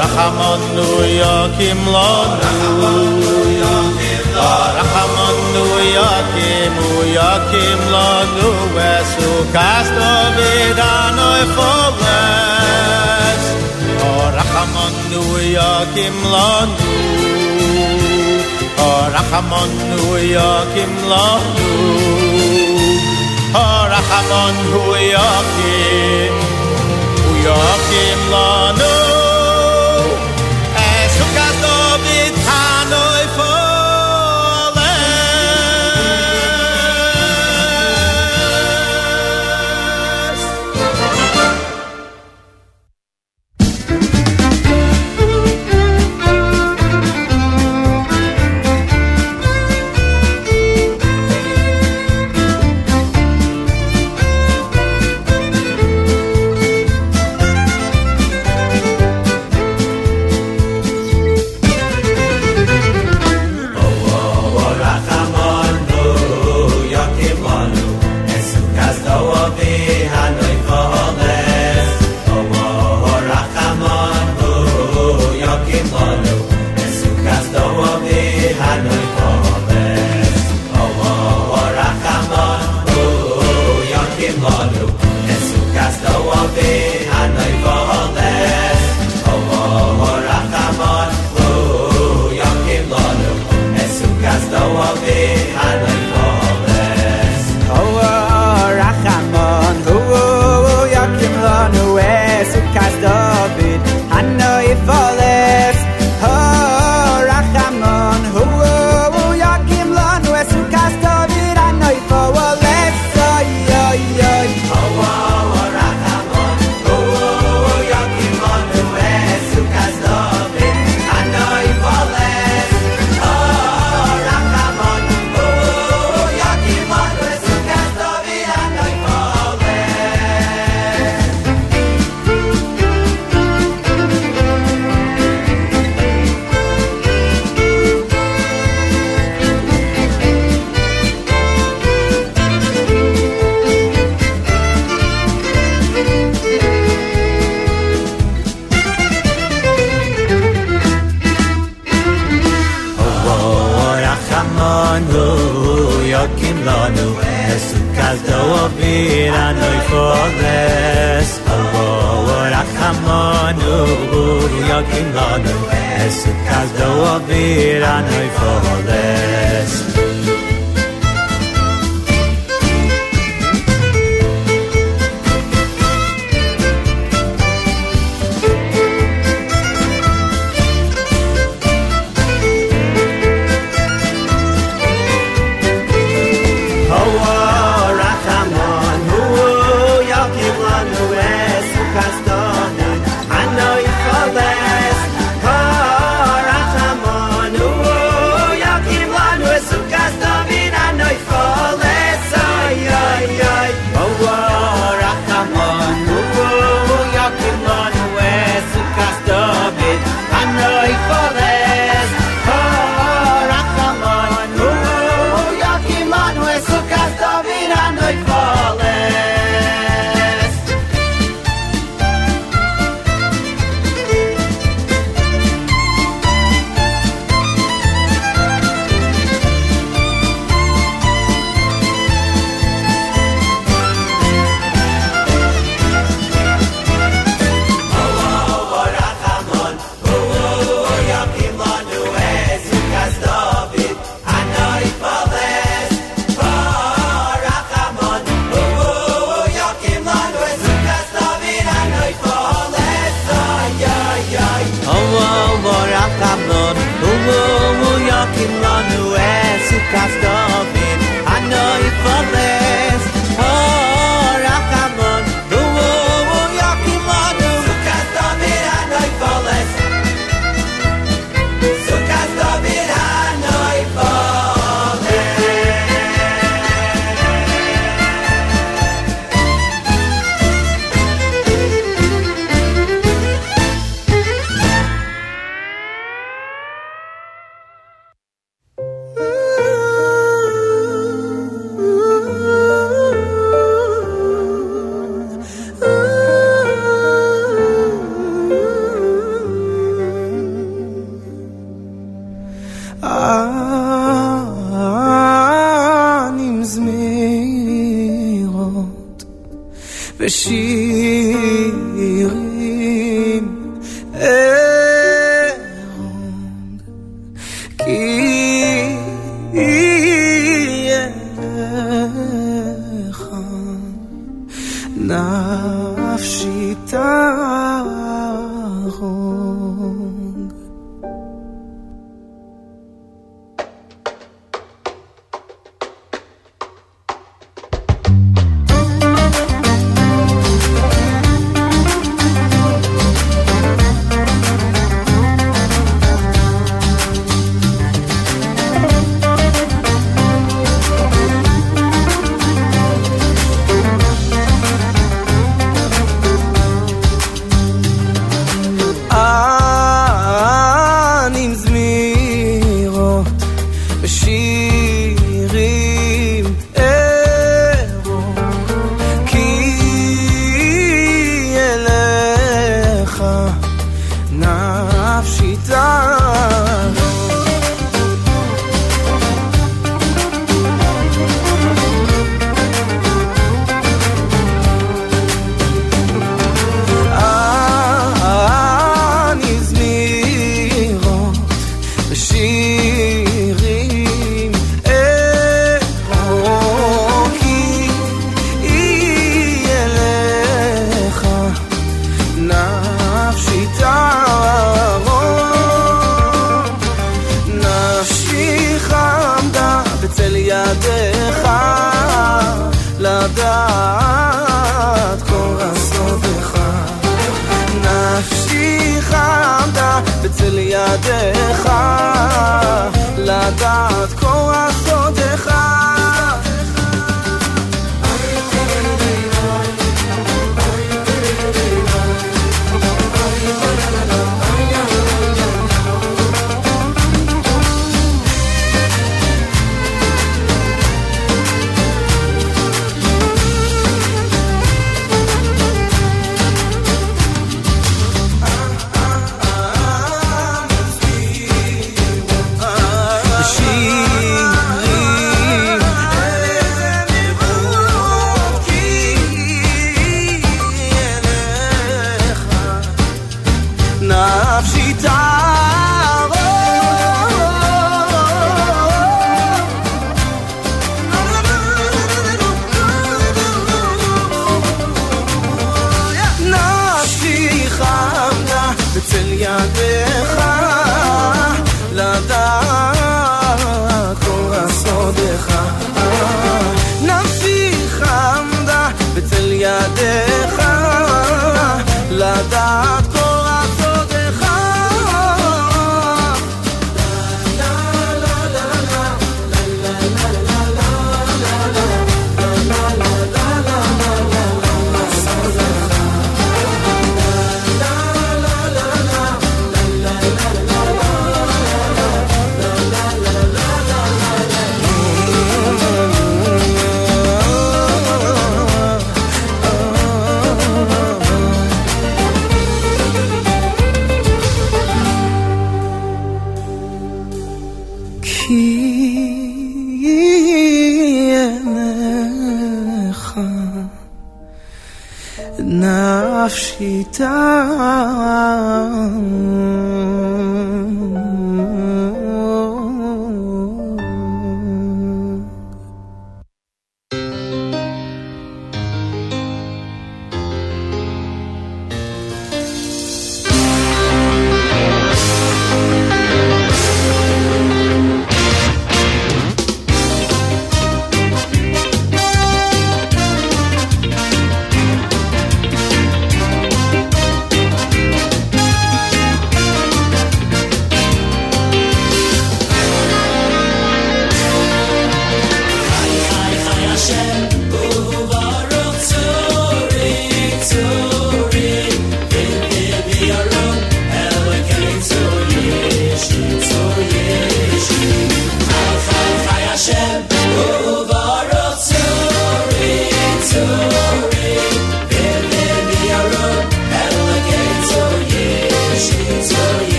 S18: Rahamanu ya kimlanu Rahamanu ya kimu ya kimlanu Esu kasto vidano efoles yakim ya kimlanu Rahamanu ya kimlanu הרחמן
S19: הוא יקים, הוא יקים לנו avir anoy foles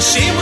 S7: השם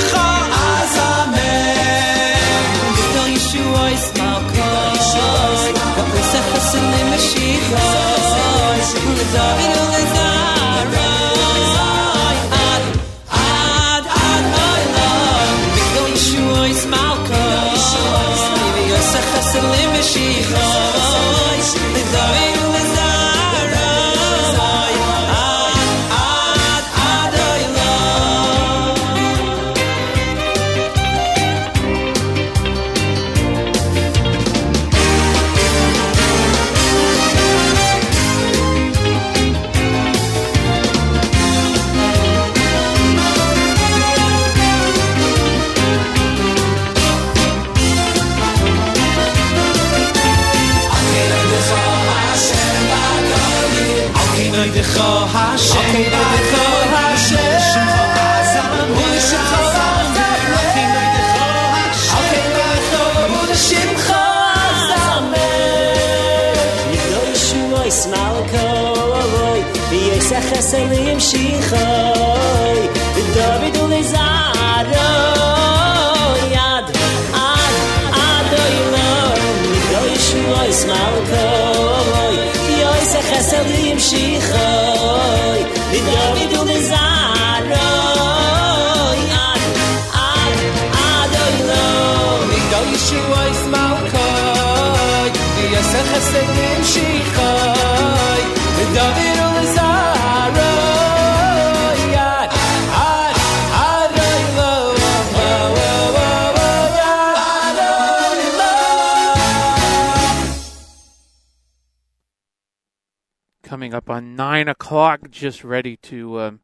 S1: Coming up on 9 o'clock, just ready to um,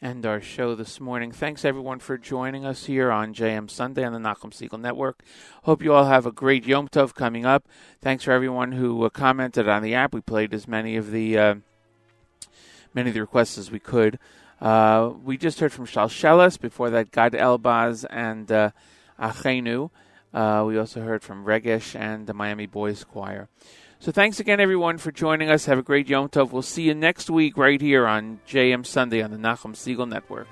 S1: end our show this morning. Thanks everyone for joining us here on JM Sunday on the Nachum Segal Network. Hope you all have a great Yom Tov coming up. Thanks for everyone who uh, commented on the app. We played as many of the uh, many of the requests as we could. Uh, we just heard from Shalshelis, before that Gad Elbaz and uh, Achenu. Uh, we also heard from Regesh and the Miami Boys Choir. So thanks again, everyone, for joining us. Have a great Yom Tov. We'll see you next week right here on JM Sunday on the Nachum Segal Network.